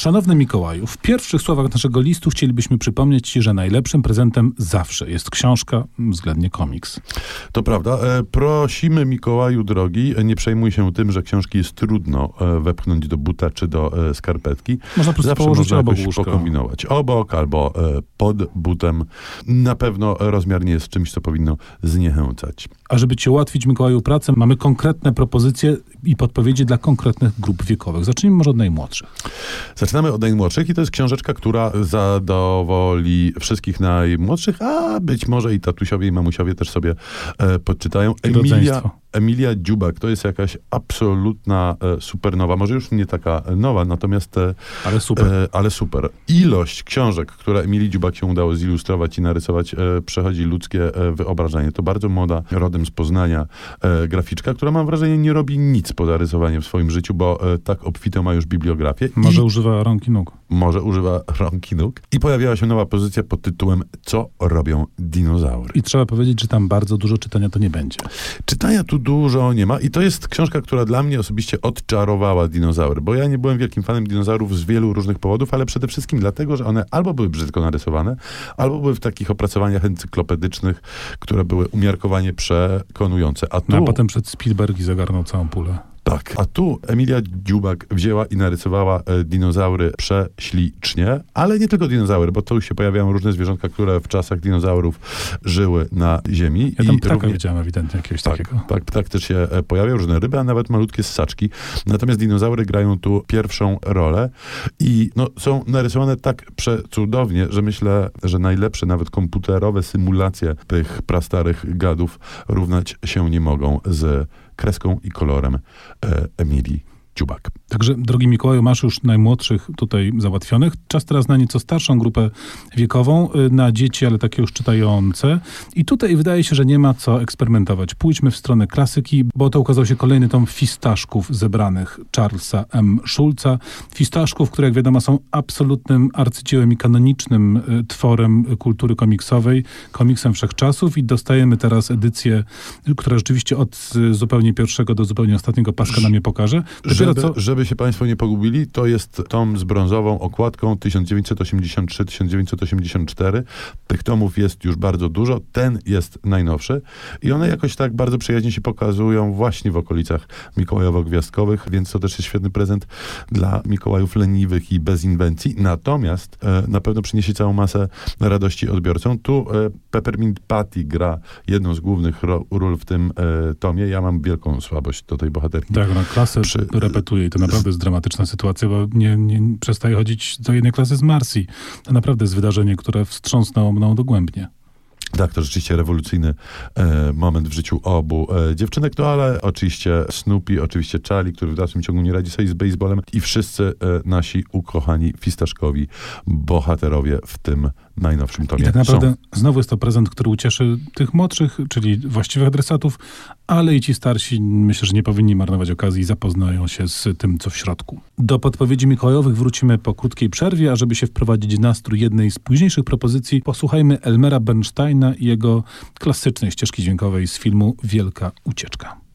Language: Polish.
Szanowny Mikołaju, w pierwszych słowach naszego listu chcielibyśmy przypomnieć Ci, że najlepszym prezentem zawsze jest książka, względnie komiks. To prawda. E, prosimy Mikołaju drogi, e, nie przejmuj się tym, że książki jest trudno e, wepchnąć do buta czy do skarpetki. Można po prostu Zawsze położyć można obok łóżka. pokombinować. Obok albo pod butem. Na pewno rozmiar nie jest czymś, co powinno zniechęcać. A żeby Ci ułatwić Mikołaju pracę, mamy konkretne propozycje i podpowiedzi dla konkretnych grup wiekowych. Zacznijmy może od najmłodszych. Zaczynamy od najmłodszych i to jest książeczka, która zadowoli wszystkich najmłodszych, a być może i tatusiowie i mamusiowie też sobie e, podczytają. Emilia. Emilia Dziubak to jest jakaś absolutna e, supernowa, może już nie taka nowa, natomiast e, Ale super. E, ale super. Ilość książek, które Emilii Dziubak się udało zilustrować i narysować, e, przechodzi ludzkie e, wyobrażenie. To bardzo młoda, rodem z Poznania e, graficzka, która mam wrażenie nie robi nic poza rysowaniem w swoim życiu, bo e, tak obfitą ma już bibliografię. Może I używa rąk i nóg. może używa rąk i nóg. I pojawiała się nowa pozycja pod tytułem Co robią dinozaury? I trzeba powiedzieć, że tam bardzo dużo czytania to nie będzie. Czytania tu dużo nie ma i to jest książka, która dla mnie osobiście odczarowała dinozaury, bo ja nie byłem wielkim fanem dinozaurów z wielu różnych powodów, ale przede wszystkim dlatego, że one albo były brzydko narysowane, albo były w takich opracowaniach encyklopedycznych, które były umiarkowanie przekonujące. A tu, No, a potem przed Spielberg i zagarnął całą pulę. Tak, a tu Emilia Dziubak wzięła i narysowała e, dinozaury prześlicznie, ale nie tylko dinozaury, bo tu się pojawiają różne zwierzątka, które w czasach dinozaurów żyły na Ziemi. Ja tam I ptaka równie- widziałem ewidentnie jakiegoś tak, takiego. tak, ptak też się e, pojawia, różne ryby, a nawet malutkie ssaczki. Natomiast dinozaury grają tu pierwszą rolę i no, są narysowane tak przecudownie, że myślę, że najlepsze nawet komputerowe symulacje tych prastarych gadów równać się nie mogą z kreską i kolorem e, Emilii Dziubak. Także, drogi Mikołaju, masz już najmłodszych tutaj załatwionych. Czas teraz na nieco starszą grupę wiekową, y, na dzieci, ale takie już czytające. I tutaj wydaje się, że nie ma co eksperymentować. Pójdźmy w stronę klasyki, bo to ukazał się kolejny tom fistaszków zebranych Charlesa M. Schulza. Fistaszków, które jak wiadomo są absolutnym arcydziełem i kanonicznym y, tworem kultury komiksowej, komiksem wszechczasów i dostajemy teraz edycję, która rzeczywiście od y, zupełnie pierwszego do zupełnie ostatniego paska nam je pokaże. Dopiero Żeby, co... żeby się Państwo nie pogubili, to jest tom z brązową okładką 1983-1984. Tych tomów jest już bardzo dużo. Ten jest najnowszy i one jakoś tak bardzo przyjaźnie się pokazują właśnie w okolicach Mikołajowo-Gwiazdkowych, więc to też jest świetny prezent dla Mikołajów leniwych i bez inwencji. Natomiast e, na pewno przyniesie całą masę radości odbiorcom. Tu e, Peppermint Patty gra jedną z głównych ról w tym e, tomie. Ja mam wielką słabość do tej bohaterki. Tak, no klasę Przy- repetuje i to naprawdę jest dramatyczna sytuacja, bo nie, nie przestaje chodzić do jednej klasy z Marsji. To naprawdę jest wydarzenie, które wstrząsnęło mną dogłębnie. Tak, to rzeczywiście rewolucyjny e, moment w życiu obu e, dziewczynek, no ale oczywiście Snoopy, oczywiście Charlie, który w dalszym ciągu nie radzi sobie z baseballem i wszyscy e, nasi ukochani fistaszkowi bohaterowie w tym najnowszym tomie I tak naprawdę są. znowu jest to prezent, który ucieszy tych młodszych, czyli właściwych adresatów, ale i ci starsi myślę, że nie powinni marnować okazji i zapoznają się z tym, co w środku. Do podpowiedzi mikołajowych wrócimy po krótkiej przerwie, a żeby się wprowadzić w nastrój jednej z późniejszych propozycji, posłuchajmy Elmera Bernsteina i jego klasycznej ścieżki dźwiękowej z filmu Wielka Ucieczka.